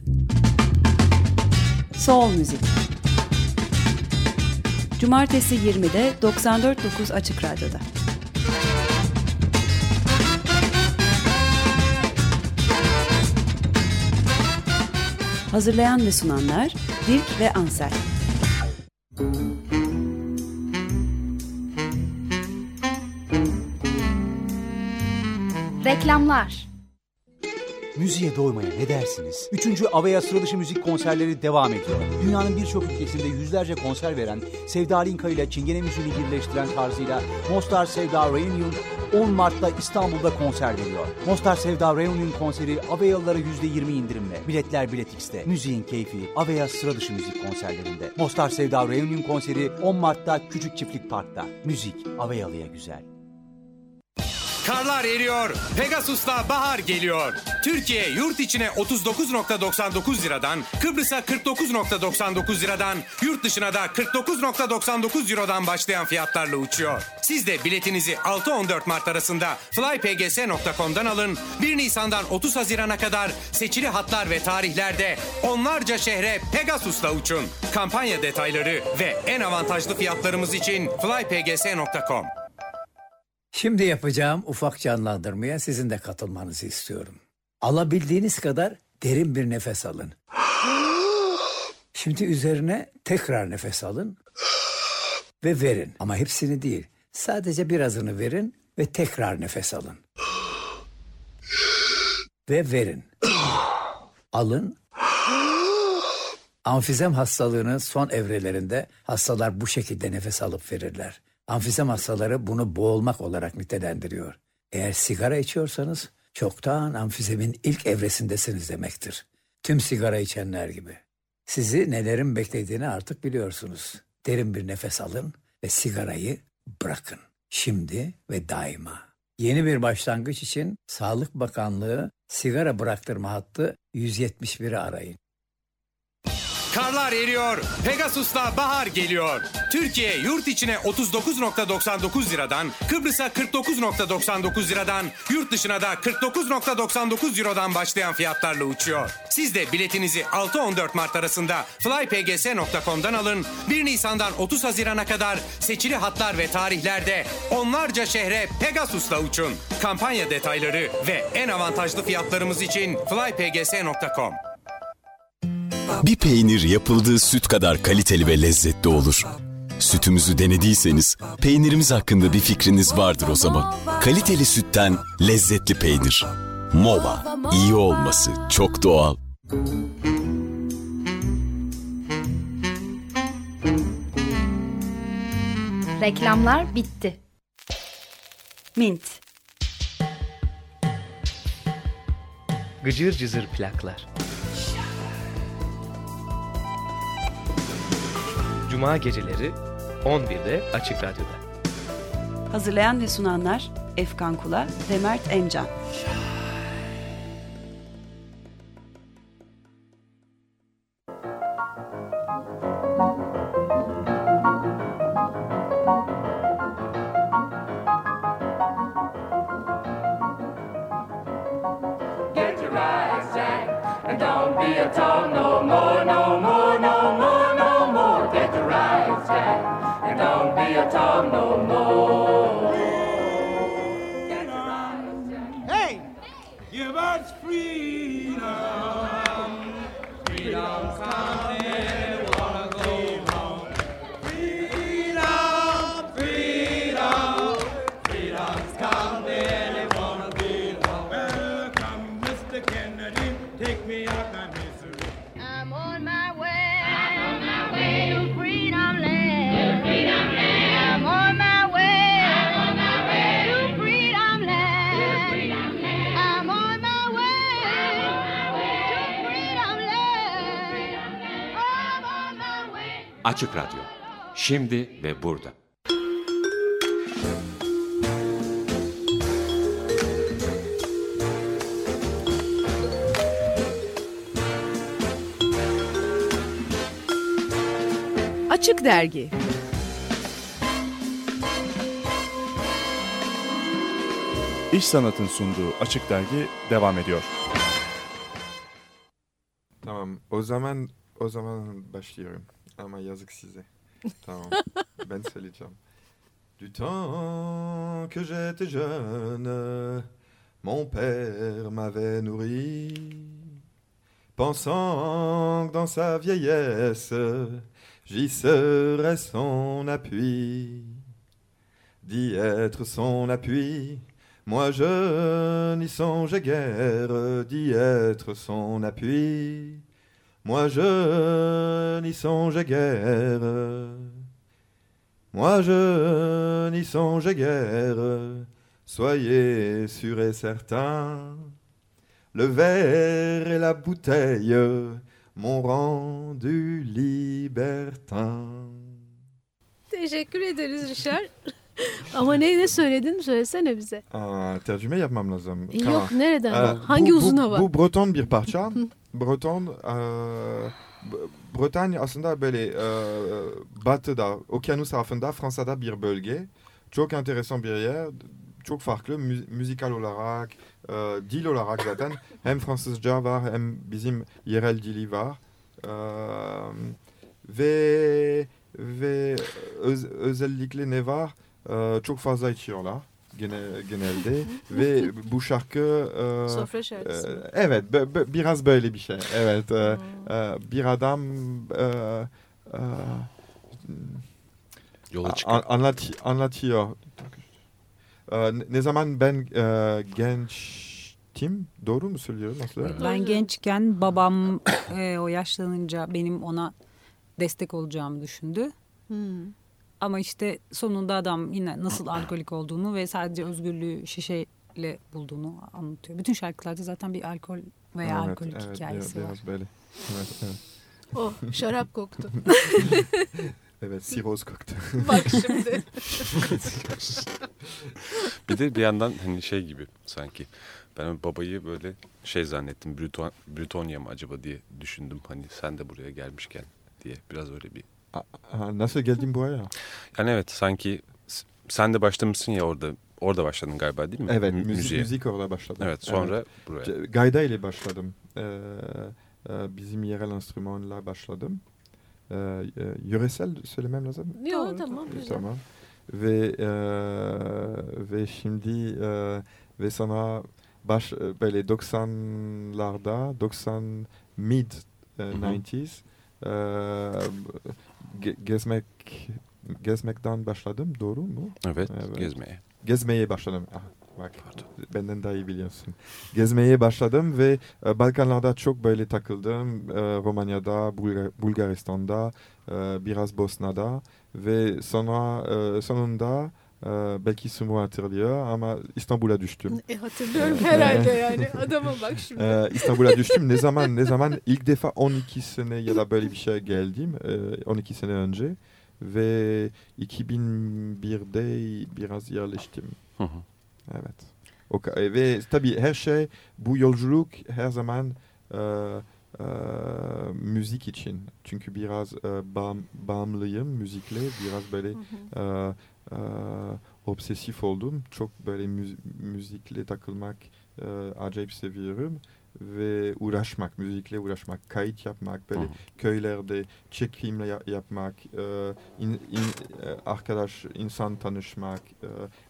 Speaker 10: Soul Müzik Cumartesi 20'de 94.9 Açık Radyo'da. Hazırlayan ve sunanlar Dirk ve Ansel.
Speaker 11: Reklamlar
Speaker 12: Müziğe doymaya ne dersiniz? Üçüncü Avea Sıradışı Müzik konserleri devam ediyor. Dünyanın birçok ülkesinde yüzlerce konser veren, Sevda Linka ile Çingene müziğini birleştiren tarzıyla Mostar Sevda Reunion 10 Mart'ta İstanbul'da konser veriyor. Mostar Sevda Reunion konseri Avealılara %20 indirimle. Biletler Bilet X'te. Müziğin keyfi Avea Sıradışı Müzik konserlerinde. Mostar Sevda Reunion konseri 10 Mart'ta Küçük Çiftlik Park'ta. Müzik Avealı'ya güzel.
Speaker 13: Karlar eriyor, Pegasus'ta bahar geliyor. Türkiye yurt içine 39.99 liradan, Kıbrıs'a 49.99 liradan, yurt dışına da 49.99 eurodan başlayan fiyatlarla uçuyor. Siz de biletinizi 6-14 Mart arasında flypgs.com'dan alın. 1 Nisan'dan 30 Haziran'a kadar seçili hatlar ve tarihlerde onlarca şehre Pegasus'la uçun. Kampanya detayları ve en avantajlı fiyatlarımız için flypgs.com.
Speaker 14: Şimdi yapacağım ufak canlandırmaya sizin de katılmanızı istiyorum. Alabildiğiniz kadar derin bir nefes alın. (gasps) Şimdi üzerine tekrar nefes alın (gasps) ve verin. Ama hepsini değil. Sadece birazını verin ve tekrar nefes alın. (gasps) Ve verin. Alın. Amfizem hastalığının son evrelerinde hastalar bu şekilde nefes alıp verirler. Amfizem hastaları bunu boğulmak olarak nitelendiriyor. Eğer sigara içiyorsanız çoktan amfizemin ilk evresindesiniz demektir. Tüm sigara içenler gibi. Sizi nelerin beklediğini artık biliyorsunuz. Derin bir nefes alın ve sigarayı bırakın. Şimdi ve daima. Yeni bir başlangıç için Sağlık Bakanlığı sigara bıraktırma hattı 171'i arayın.
Speaker 13: Karlar eriyor, Pegasus'ta bahar geliyor. Türkiye yurt içine 39.99 liradan, Kıbrıs'a 49.99 liradan, yurt dışına da 49.99 eurodan başlayan fiyatlarla uçuyor. Siz de biletinizi 6-14 Mart arasında flypgs.com'dan alın. 1 Nisan'dan 30 Haziran'a kadar seçili hatlar ve tarihlerde onlarca şehre Pegasus'la uçun. Kampanya detayları ve en avantajlı fiyatlarımız için flypgs.com.
Speaker 15: Bir peynir yapıldığı süt kadar kaliteli ve lezzetli olur. Sütümüzü denediyseniz peynirimiz hakkında bir fikriniz vardır o zaman. Kaliteli sütten lezzetli peynir. Mova. İyi olması çok doğal.
Speaker 11: Reklamlar bitti.
Speaker 10: Mint
Speaker 1: Gıcır cızır plaklar. Cuma geceleri 11'de Açık Radyo'da.
Speaker 10: Hazırlayan ve sunanlar Efkan Kula ve Mert Emcan.
Speaker 16: Get
Speaker 17: Şimdi ve burada.
Speaker 18: Açık Dergi
Speaker 19: İş Sanat'ın sunduğu Açık Dergi devam ediyor.
Speaker 3: Tamam. O zaman o zaman başlıyorum. Ama yazık size. (laughs) Ben. Du temps que j'étais jeune, mon père m'avait nourri, pensant que dans sa vieillesse, j'y serais son appui, d'y être son appui. Moi je n'y songeais guère d'y être son appui. Moi je n'y songeais guère. Moi je n'y songeais guère. Soyez sûr et certain. Le verre et la bouteille m'ont rendu libertin.
Speaker 5: Teşekkür ederiz Richard. Ama ne ne söyledin söylesene bize.
Speaker 3: Aa, tercüme yapmam lazım.
Speaker 5: Yok, nereden?
Speaker 3: Ee,
Speaker 5: Hangi
Speaker 3: bu,
Speaker 5: uzun
Speaker 3: bu,
Speaker 5: hava?
Speaker 3: Bu Breton bir parça. Breton, e, B- Bretagne aslında böyle e, batıda, okyanus tarafında Fransa'da bir bölge. Çok enteresan bir yer. Çok farklı mü- müzikal olarak, e, dil olarak zaten. (laughs) hem Fransızca var hem bizim yerel dili var. E, ve ve öz- özellikle ne var? E, çok fazla içiyorlar gene, genelde. Ve bu şarkı e,
Speaker 5: Sofra şarkısı
Speaker 3: e, evet biraz böyle bir şey evet. E, e, bir adam e, e,
Speaker 2: Yola çıkıyor.
Speaker 3: anlat, anlatıyor. E, ne- zaman ben e, gençtim? Doğru mu söylüyorum nasıl
Speaker 4: Ben gençken babam e, o yaşlanınca benim ona destek olacağımı düşündü.
Speaker 5: Hmm.
Speaker 4: Ama işte sonunda adam yine nasıl alkolik olduğunu ve sadece özgürlüğü şişeyle bulduğunu anlatıyor. Bütün şarkılarda zaten bir alkol veya
Speaker 3: Evet,
Speaker 4: alkolik
Speaker 3: evet,
Speaker 4: hikayesi
Speaker 3: biraz,
Speaker 4: var.
Speaker 3: biraz böyle evet, evet.
Speaker 5: Oh şarap koktu. (laughs)
Speaker 3: evet siroz koktu
Speaker 5: Bak (laughs) şimdi.
Speaker 2: bir de bir yandan hani şey gibi sanki. Ben babayı böyle şey zannettim. Bruton, Brutonya mı acaba diye düşündüm. Hani sen de buraya gelmişken diye. Biraz öyle bir
Speaker 3: nasıl geldin buraya
Speaker 2: Yani evet sanki sen de başlamışsın ya orada. Orada başladın galiba değil mi?
Speaker 3: Evet,
Speaker 2: Mü-
Speaker 3: müzik,
Speaker 2: müziğe.
Speaker 3: müzik orada başladım.
Speaker 2: Evet, sonra
Speaker 3: Evet.
Speaker 2: buraya.
Speaker 3: Gayda ile başladım. Ee, e, bizim yerel enstrümanla başladım. Ee, e, yöresel söylemem lazım.
Speaker 5: Yok tamam güzel.
Speaker 3: Tamam. Ve e, ve şimdi e, ve sonra baş böyle 90'larda 90 mid e, 90s e, ge- gezmek gezmekten başladım doğru mu?
Speaker 2: Evet, gezmeye.
Speaker 3: Gezmeye başladım. Ah, bak benden daha iyi biliyorsun. Gezmeye başladım ve e, Balkanlarda çok böyle takıldım. E, Romanya'da, Bulgar- Bulgaristan'da, e, biraz Bosna'da ve sonra e, sonunda e, belki Sumu hatırlıyor ama İstanbul'a düştüm.
Speaker 5: E, hatırlıyorum herhalde yani. Adama bak şimdi.
Speaker 3: Ee, İstanbul'a düştüm. Ne zaman ne zaman ilk defa 12 sene ya da böyle bir şey geldim. Ee, 12 sene önce ve 2001'de biraz yerleştim.
Speaker 2: Hı hı.
Speaker 3: Evet. O, ka- e, ve tabii her şey bu yolculuk her zaman e, e, müzik için. Çünkü biraz e, bağım, bağımlıyım müzikle. Biraz böyle e, e, obsesif oldum. Çok böyle müz- müzikle takılmak e, acayip seviyorum. Ve uğraşmak, müzikle uğraşmak, kayıt yapmak, böyle
Speaker 2: Hı.
Speaker 3: köylerde çekimle ya- yapmak, e, in- in- e, arkadaş, insan tanışmak, e,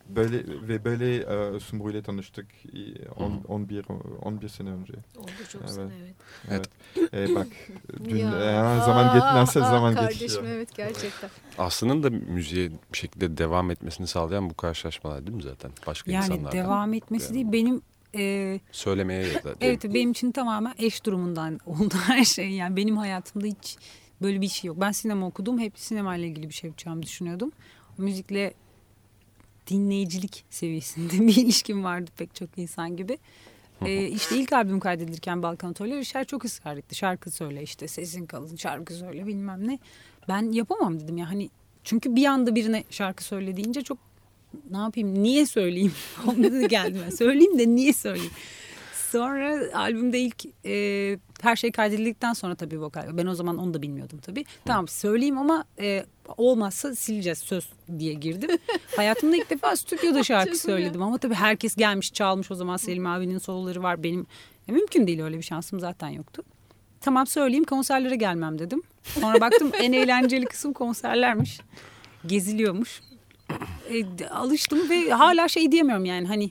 Speaker 3: böyle ve böyle e, Sumru ile tanıştık e, on-
Speaker 2: Hı.
Speaker 3: 11 11 sene önce.
Speaker 5: Oldu çok sene,
Speaker 3: evet. Evet. E, bak (laughs) dün
Speaker 5: Ya,
Speaker 3: e, zaman
Speaker 5: aa,
Speaker 3: geçmezse
Speaker 5: aa,
Speaker 3: zaman
Speaker 5: kardeşim,
Speaker 3: geçiyor.
Speaker 5: evet gerçekten.
Speaker 2: Aslında da müziğe bir şekilde devam etmesini sağlayan bu karşılaşmalar değil mi zaten? Başka
Speaker 4: Yani
Speaker 2: insanlarla.
Speaker 4: devam etmesi değil benim e,
Speaker 2: Söylemeye ya (laughs) da.
Speaker 4: evet benim için tamamen eş durumundan (laughs) oldu her şey. Yani benim hayatımda hiç böyle bir şey yok. Ben sinema okudum. Hep sinema ile ilgili bir şey yapacağımı düşünüyordum. Müzikle dinleyicilik seviyesinde (laughs) bir ilişkim vardı pek çok insan gibi. Ee, işte ilk albüm kaydedilirken Balkan Otoy'la Rişer çok ısrar etti. Şarkı söyle işte sesin kalın şarkı söyle bilmem ne. Ben yapamam dedim ya hani çünkü bir anda birine şarkı söyle deyince çok ne yapayım niye söyleyeyim onda da geldim söyleyeyim de niye söyleyeyim. Sonra albümde ilk e, her şey kaydedildikten sonra tabii vokal. Ben o zaman onu da bilmiyordum tabii. Tamam söyleyeyim ama e, olmazsa sileceğiz söz diye girdim. Hayatımda ilk defa stüdyoda şarkı söyledim ama tabii herkes gelmiş çalmış o zaman Selim abinin soloları var benim. e, mümkün değil öyle bir şansım zaten yoktu. Tamam söyleyeyim konserlere gelmem dedim. Sonra baktım en eğlenceli kısım konserlermiş. Geziliyormuş. E, alıştım ve hala şey diyemiyorum yani hani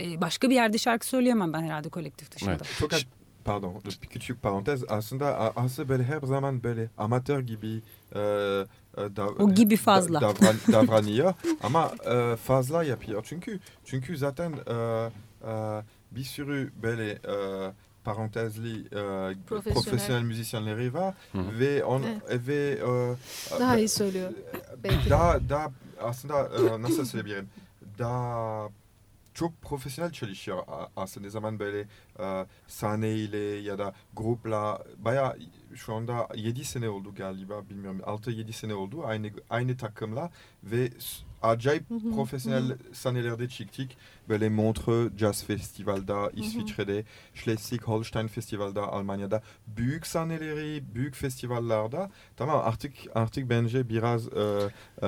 Speaker 4: e, başka bir yerde şarkı söyleyemem ben herhalde kolektif dışında.
Speaker 3: Çok az, pardon, bir küçük parantez. Aslında aslında böyle her zaman böyle amatör gibi e, e, dav-
Speaker 4: O gibi fazla.
Speaker 3: da- davran- (laughs) davranıyor ama e, fazla yapıyor. Çünkü çünkü zaten e, e, bir sürü böyle e, parantezli e,
Speaker 5: Profesyonel.
Speaker 3: profesyonel müzisyenleri var
Speaker 2: Hı.
Speaker 3: ve on
Speaker 5: Evet.
Speaker 3: ve e,
Speaker 5: Daha
Speaker 3: e,
Speaker 5: iyi söylüyor. Belki de.
Speaker 3: daha daha aslında e, nasıl söyleyebilirim? Daha çok profesyonel çalışıyor aslında. Zaman böyle e, sahneyle ya da grupla baya şu anda 7 sene oldu galiba bilmiyorum. 6-7 sene oldu. Aynı aynı takımla ve acayip
Speaker 5: Hı hı,
Speaker 3: profesyonel
Speaker 5: hı.
Speaker 3: sahnelerde çıktık böyle Montreux Jazz Festival'da İsviçre'de Schleswig-Holstein Festival'da Almanya'da büyük sahneleri büyük festivallerde tamam artık artık bence biraz e, e,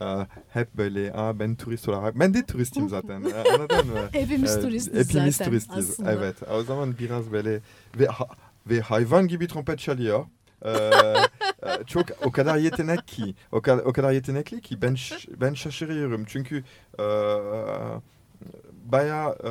Speaker 3: e, hep böyle Aa, ben turist olarak ben de turistim zaten e, anladın mı? (laughs)
Speaker 5: Hepimiz
Speaker 3: E,
Speaker 5: turistiz
Speaker 3: hepimiz
Speaker 5: zaten
Speaker 3: turistiz
Speaker 5: aslında.
Speaker 3: evet o zaman biraz böyle ve, ha- ve hayvan gibi trompet çalıyor. E, (laughs) çok o kadar yetenek ki o kadar, o kadar yetenekli ki ben ben şaşırıyorum çünkü e, bayağı e,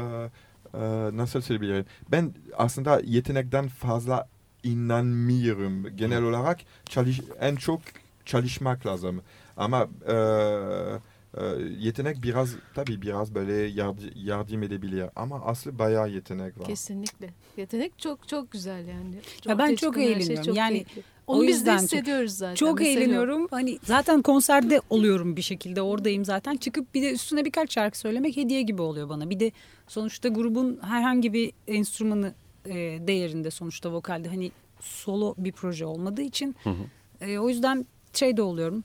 Speaker 3: e, nasıl söyleyebilirim ben aslında yetenekten fazla inanmıyorum genel olarak çalış, en çok çalışmak lazım ama e, e, yetenek biraz tabii biraz böyle yardım, yardım edebilir ama aslı bayağı yetenek var.
Speaker 5: Kesinlikle. Yetenek çok çok güzel yani.
Speaker 4: Ya ben çok
Speaker 5: şey
Speaker 4: eğleniyorum.
Speaker 5: çok
Speaker 4: yani
Speaker 5: keyifli. Onu
Speaker 4: o
Speaker 5: biz de
Speaker 4: yüzden çok-
Speaker 5: hissediyoruz zaten.
Speaker 4: Çok
Speaker 5: Mesele o.
Speaker 4: eğleniyorum. Hani zaten konserde oluyorum bir şekilde. Oradayım zaten. Çıkıp bir de üstüne birkaç şarkı söylemek hediye gibi oluyor bana. Bir de sonuçta grubun herhangi bir enstrümanı e, değerinde sonuçta vokalde hani solo bir proje olmadığı için e, o yüzden şey de oluyorum.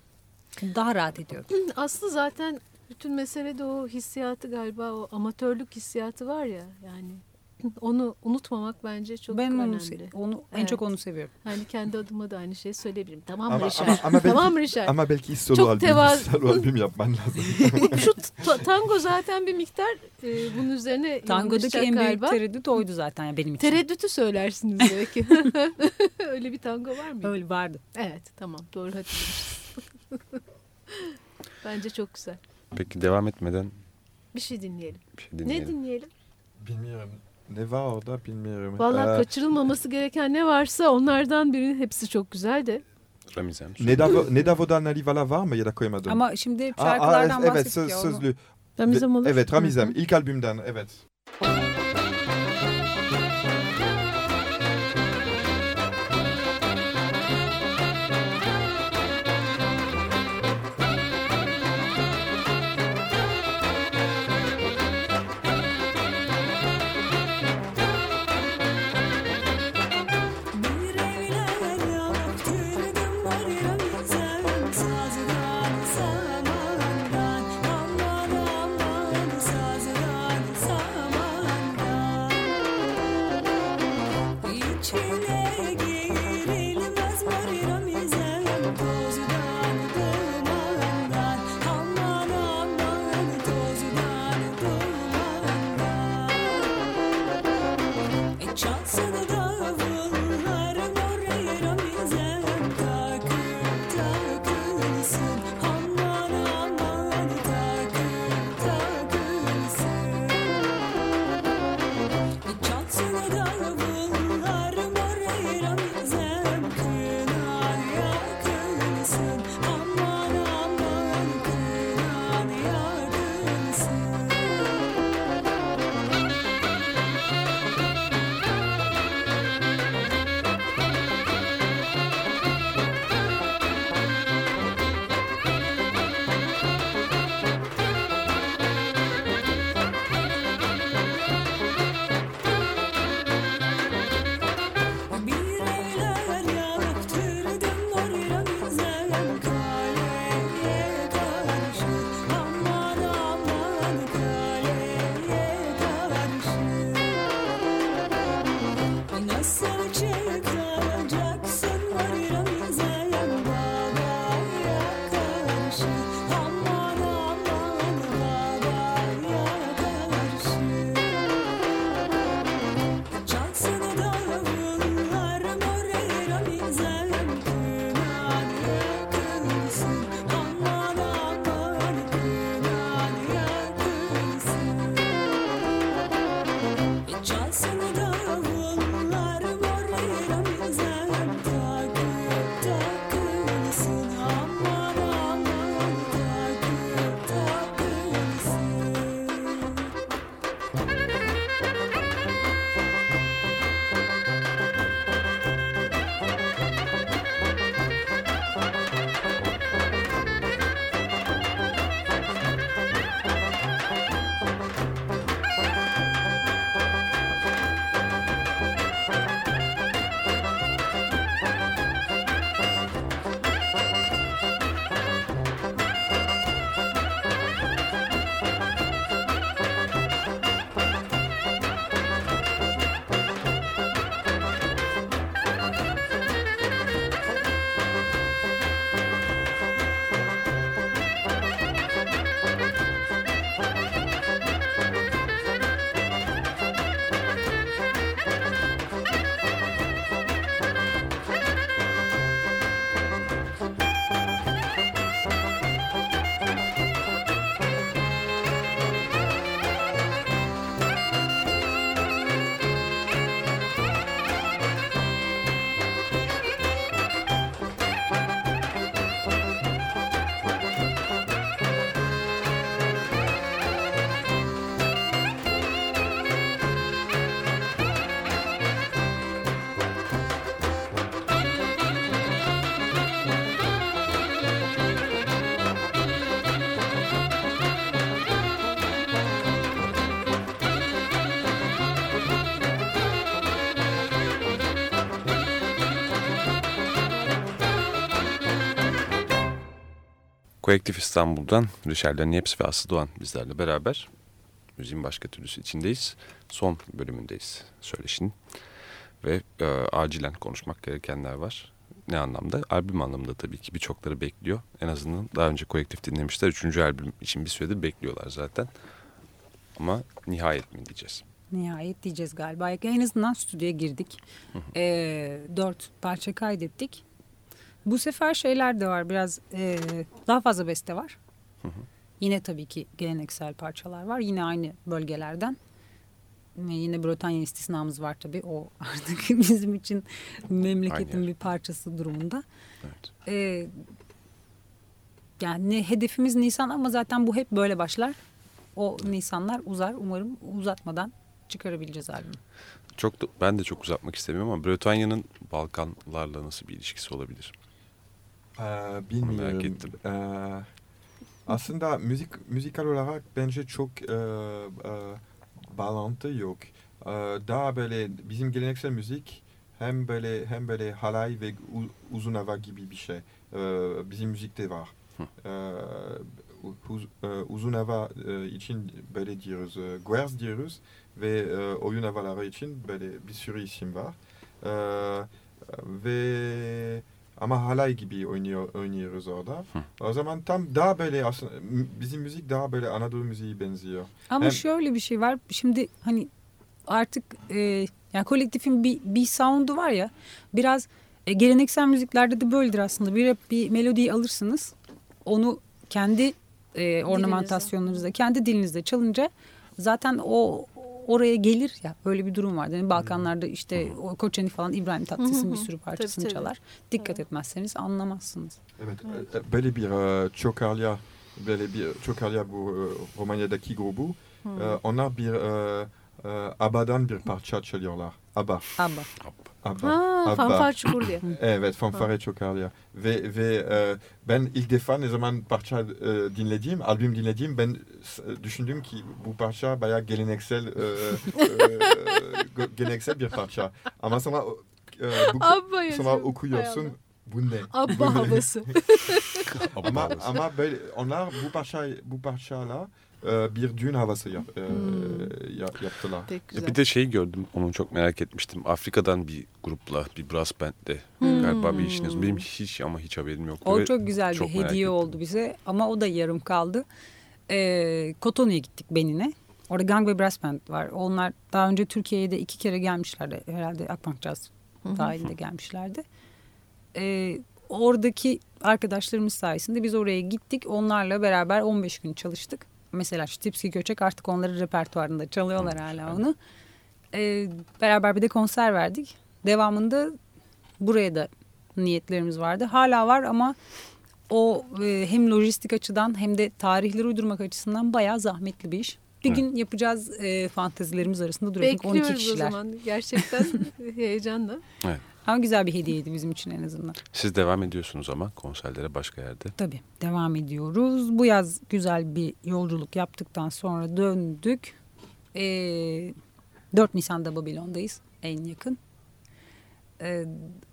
Speaker 4: Daha rahat ediyorum. (clears throat)
Speaker 5: Aslı zaten bütün mesele de o hissiyatı galiba o amatörlük hissiyatı var ya yani (laughs) onu unutmamak bence çok
Speaker 4: Ben onu
Speaker 5: önemli.
Speaker 4: se- onu- en çok onu seviyorum.
Speaker 5: Yani kendi adıma da aynı şeyi söyleyebilirim. Tamam mı
Speaker 3: Ama,
Speaker 5: Richard?
Speaker 3: ama, ama belki,
Speaker 5: tamam Richard?
Speaker 3: ama belki solo
Speaker 5: Çok
Speaker 3: albüm,
Speaker 5: tevaz-
Speaker 3: solo albüm yapman lazım. (laughs)
Speaker 5: Şu ta- tango zaten bir miktar e, bunun üzerine (laughs)
Speaker 4: Tangodaki en büyük
Speaker 5: galiba.
Speaker 4: tereddüt oydu zaten yani benim için.
Speaker 5: Tereddütü söylersiniz belki. Öyle bir tango var mı?
Speaker 4: Öyle vardı.
Speaker 5: Evet tamam doğru hatırlamışız. Bence çok güzel.
Speaker 2: Peki devam etmeden
Speaker 5: Bir şey dinleyelim.
Speaker 2: bir şey dinleyelim.
Speaker 5: Ne dinleyelim?
Speaker 3: Bilmiyorum. Ne var orada bilmiyorum.
Speaker 5: Vallahi
Speaker 3: Ee,
Speaker 5: kaçırılmaması gereken ne varsa onlardan birinin hepsi çok güzel de.
Speaker 2: Ramizem.
Speaker 3: Nedavo, Nedavo'dan Nalivala var mı ya da koymadım?
Speaker 4: Ama şimdi hep
Speaker 3: Aa, aa,
Speaker 4: şarkılardan
Speaker 3: evet,
Speaker 4: bahsettik
Speaker 3: söz,
Speaker 4: ya. onu-
Speaker 3: sözlü.
Speaker 5: Ramizem
Speaker 3: Ve-
Speaker 5: olur.
Speaker 3: Evet
Speaker 5: hı.
Speaker 3: İlk albümden evet.
Speaker 20: Sazdan
Speaker 2: Kolektif İstanbul'dan Richard Niepce ve Aslı Doğan bizlerle beraber müziğin başka türlüsü içindeyiz. Son bölümündeyiz söyleşinin. Ve e, acilen konuşmak gerekenler var. Ne anlamda? Albüm anlamında tabii ki birçokları bekliyor. En azından daha önce kolektif dinlemişler. Üçüncü albüm için bir süredir bekliyorlar zaten. Ama nihayet mi diyeceğiz?
Speaker 4: Nihayet diyeceğiz galiba. En azından stüdyoya girdik. Ee, dört parça kaydettik. Bu sefer şeyler de var. Biraz e, daha fazla beste var. Yine tabii ki geleneksel parçalar var. Yine aynı bölgelerden. Ve yine Bretanya istisnamız var tabii. O (laughs) artık bizim için memleketin
Speaker 2: Aynı
Speaker 4: bir parçası durumunda. Ee, yani hedefimiz Nisan ama zaten bu hep böyle başlar. O Nisanlar uzar. Umarım uzatmadan çıkarabileceğiz albümü.
Speaker 2: Çok da, ben de çok uzatmak istemiyorum ama Bretanya'nın Balkanlarla nasıl bir ilişkisi olabilir?
Speaker 3: Ee, bilmiyorum.
Speaker 2: merak ettim.
Speaker 3: Ee, aslında müzik müzikal olarak bence çok e, e, bağlantı yok. Ee, daha böyle bizim geleneksel müzik hem böyle hem böyle halay ve uzun hava gibi bir şey. Ee, bizim müzikte var. Ee, uz- e, uzun hava e, için böyle diyoruz, e, guerz diyoruz ve e, oyun havaları için böyle bir sürü isim var. Ee, ve ama halay gibi oynuyor, oynuyoruz orada. O zaman tam daha böyle aslında bizim müzik daha böyle Anadolu müziği benziyor.
Speaker 4: Ama
Speaker 3: Hem-
Speaker 4: şöyle bir şey var. Şimdi hani artık e, yani kolektifin bir, bir sound'u var ya biraz e, geleneksel müziklerde de böyledir aslında. Bir, bir melodiyi alırsınız. Onu kendi e, ornamentasyonlarınızda, kendi dilinizde çalınca zaten o oraya gelir ya böyle bir durum var. Yani Balkanlarda işte o Koçeni falan İbrahim Tatlıses'in bir sürü parçasını
Speaker 5: Tabii, tabii.
Speaker 4: çalar. Dikkat etmezseniz anlamazsınız.
Speaker 3: Evet, e, böyle bir e, Çokarya, böyle bir Çokarya bu e, Romanya'daki grubu.
Speaker 4: Hmm.
Speaker 3: E, onlar bir e, e, ABBA'dan bir parça çalıyorlar. ABBA.
Speaker 4: ABBA.
Speaker 3: ABBA.
Speaker 5: Ha,
Speaker 3: ABBA.
Speaker 5: Fanfar Çukurlu'ya. (clears throat)
Speaker 3: evet, Fanfare Çokarya. Ve, ve e, ben ilk defa ne zaman parça e, dinlediğim, albüm dinlediğim ben s- düşündüm ki bu parça bayağı geleneksel e, e, (laughs) ge- geleneksel bir parça. Ama sonra e, bu,
Speaker 5: Abba
Speaker 3: sonra okuyorsun
Speaker 5: Allah.
Speaker 3: bu ne?
Speaker 5: Abba
Speaker 3: Bu ne?
Speaker 5: havası. (laughs)
Speaker 3: ama ama böyle onlar bu parça bu parçayla e, bir düğün havası yap, e, yap- yaptılar.
Speaker 2: Ya bir de şey gördüm, onu çok merak etmiştim. Afrika'dan bir grupla, bir brass bandle
Speaker 4: Hmm.
Speaker 2: galiba bir işiniz. Benim hiç ama hiç haberim yoktu.
Speaker 4: O
Speaker 2: ve
Speaker 4: çok güzel bir
Speaker 2: çok merak
Speaker 4: hediye
Speaker 2: ettim.
Speaker 4: oldu bize ama o da yarım kaldı. Ee, Kotonu'ya gittik Benin'e. Orada Gang ve Brass Band var. Onlar daha önce Türkiye'ye de iki kere gelmişlerdi. Herhalde Akbank Jazz dahilinde gelmişlerdi. Ee, oradaki arkadaşlarımız sayesinde biz oraya gittik. Onlarla beraber 15 gün çalıştık. Mesela Stipski Göçek artık onların repertuarında çalıyorlar hala onu. Ee, beraber bir de konser verdik. Devamında buraya da niyetlerimiz vardı. Hala var ama o e, hem lojistik açıdan hem de tarihleri uydurmak açısından bayağı zahmetli bir iş. Bir
Speaker 2: Evet.
Speaker 4: gün yapacağız e, fantezilerimiz arasında duruyor. Çünkü 12
Speaker 5: Bekliyoruz o
Speaker 4: kişiler.
Speaker 5: zaman. Gerçekten (laughs) heyecanla.
Speaker 2: Evet.
Speaker 4: Ama güzel bir hediyeydi bizim için en azından.
Speaker 2: Siz devam ediyorsunuz ama konserlere başka yerde.
Speaker 4: Tabii devam ediyoruz. Bu yaz güzel bir yolculuk yaptıktan sonra döndük. Ee, 4 Nisan'da Babilon'dayız en yakın. Ee,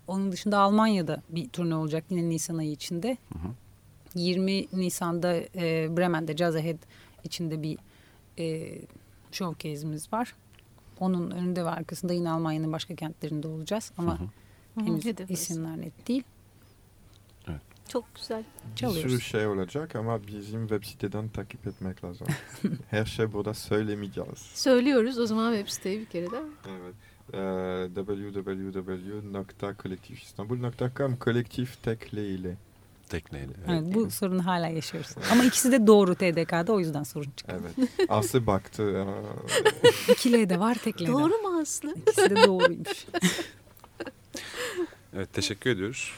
Speaker 4: onun dışında Almanya'da bir turne olacak yine Nisan ayı içinde. 20 Nisan'da e, Bremen'de Jazz Ahead içinde bir e, showcase'imiz var. Onun önünde ve arkasında yine Almanya'nın başka kentlerinde olacağız ama
Speaker 5: Hı hı.
Speaker 4: Henüz
Speaker 5: Hedef
Speaker 4: isimler net değil.
Speaker 5: Çok güzel.
Speaker 3: Bir
Speaker 4: Çalıyoruz.
Speaker 3: sürü şey olacak ama bizim web siteden takip etmek lazım. (laughs) Her şey burada söylemeyeceğiz.
Speaker 5: Söylüyoruz o zaman web siteyi bir kere de.
Speaker 3: Evet. Ee, www.kolektifistanbul.com kolektif tekle ile.
Speaker 2: Tekneyle.
Speaker 4: Evet, bu sorunu hala yaşıyoruz. Ama ikisi de doğru TDK'da o yüzden sorun çıkıyor.
Speaker 3: Evet. Aslı baktı. (laughs) aa,
Speaker 4: İkili de var de var.
Speaker 5: Doğru mu Aslı?
Speaker 4: İkisi de doğruymuş. (laughs)
Speaker 2: Evet teşekkür ediyoruz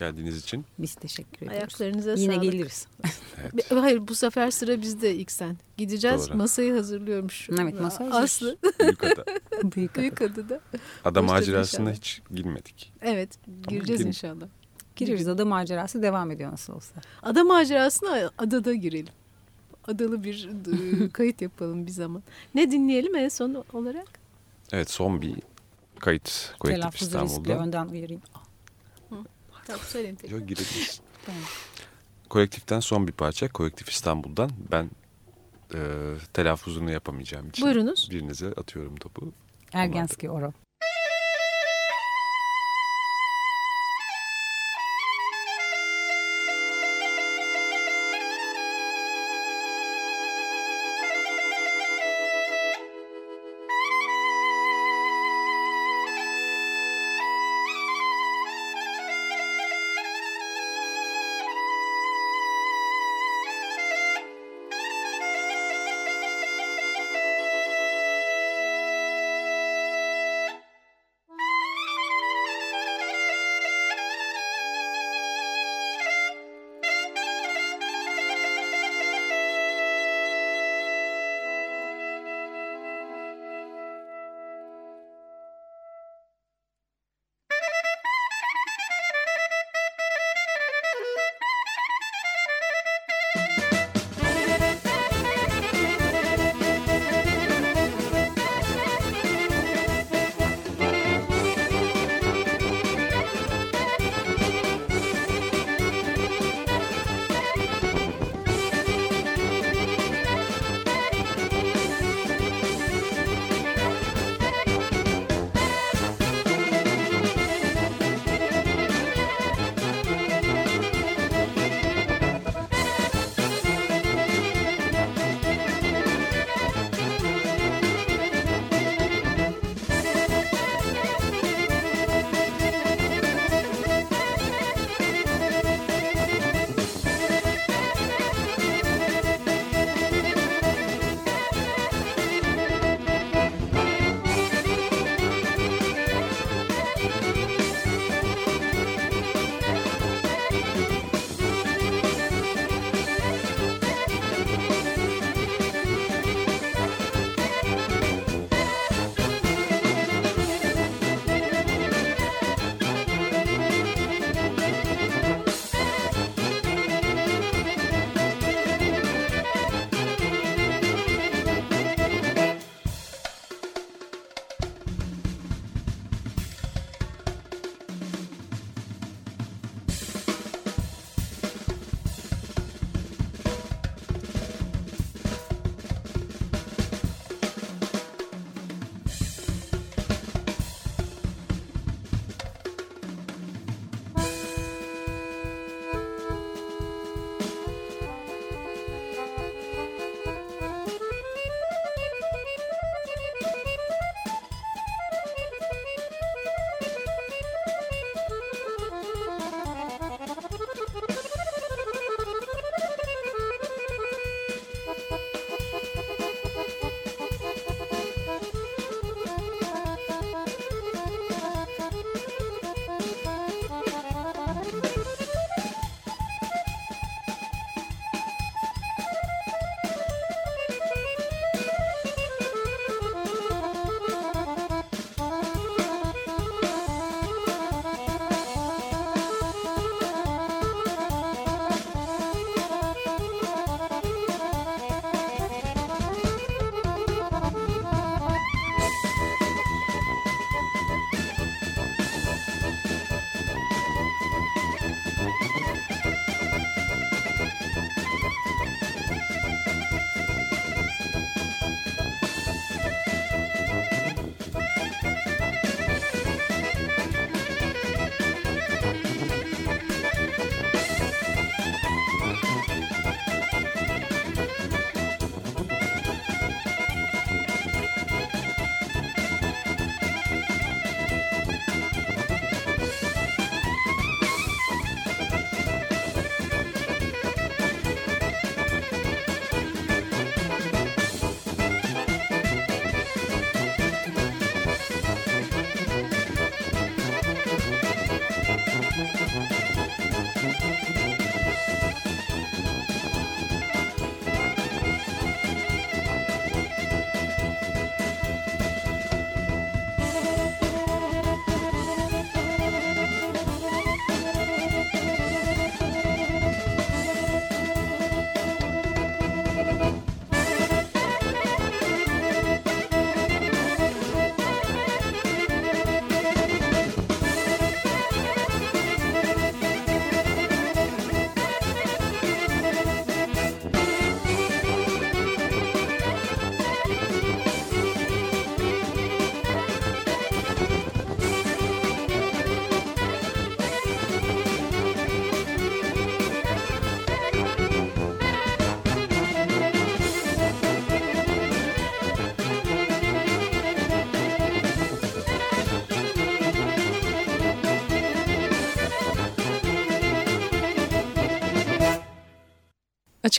Speaker 2: geldiğiniz için.
Speaker 4: Biz teşekkür ediyoruz.
Speaker 5: Ayaklarınıza
Speaker 4: Yine
Speaker 5: sağlık.
Speaker 4: geliriz. (laughs) (laughs)
Speaker 2: Evet.
Speaker 5: Hayır bu sefer sıra bizde ilk sen. Gideceğiz
Speaker 2: Doğru.
Speaker 5: masayı hazırlıyormuş.
Speaker 4: Evet, masa hazır.
Speaker 5: Aslı.
Speaker 2: Büyük ada. (laughs)
Speaker 4: Büyük
Speaker 5: Büyük adıda.
Speaker 2: Ada macerasına hiç girmedik.
Speaker 5: Evet gireceğiz
Speaker 2: girin.
Speaker 5: inşallah.
Speaker 4: Gireriz. Ada macerası devam ediyor nasıl olsa.
Speaker 5: Ada macerasına adada girelim. Adalı bir e, kayıt yapalım bir zaman. Ne dinleyelim en son olarak?
Speaker 2: Evet son bir kayıt kolektif
Speaker 4: Telaffuzu riskli
Speaker 2: İstanbul'da.
Speaker 4: önden uyarayım.
Speaker 5: Tamam söyleyin tekrar.
Speaker 2: Yok girebiliriz. (laughs)
Speaker 4: Tamam.
Speaker 2: kolektiften son bir parça. Kolektif İstanbul'dan. Ben e, telaffuzunu yapamayacağım için.
Speaker 5: Buyurunuz.
Speaker 2: Birinize atıyorum topu.
Speaker 4: Ergenski Oro.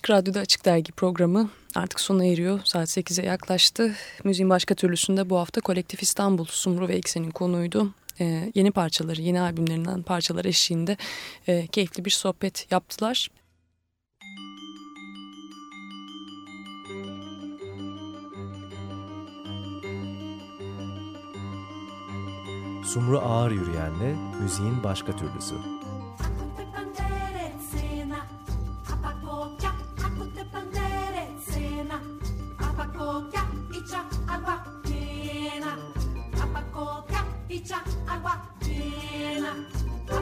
Speaker 21: Açık Radyo'da Açık Dergi programı artık sona eriyor. Saat 8'e yaklaştı. Müziğin başka türlüsünde bu hafta Kolektif İstanbul, Sumru ve Eksen'in konuydu. Ee, yeni parçaları, yeni albümlerinden parçalar eşliğinde e, keyifli bir sohbet yaptılar.
Speaker 1: Sumru Ağır Yürüyen'le müziğin başka türlüsü.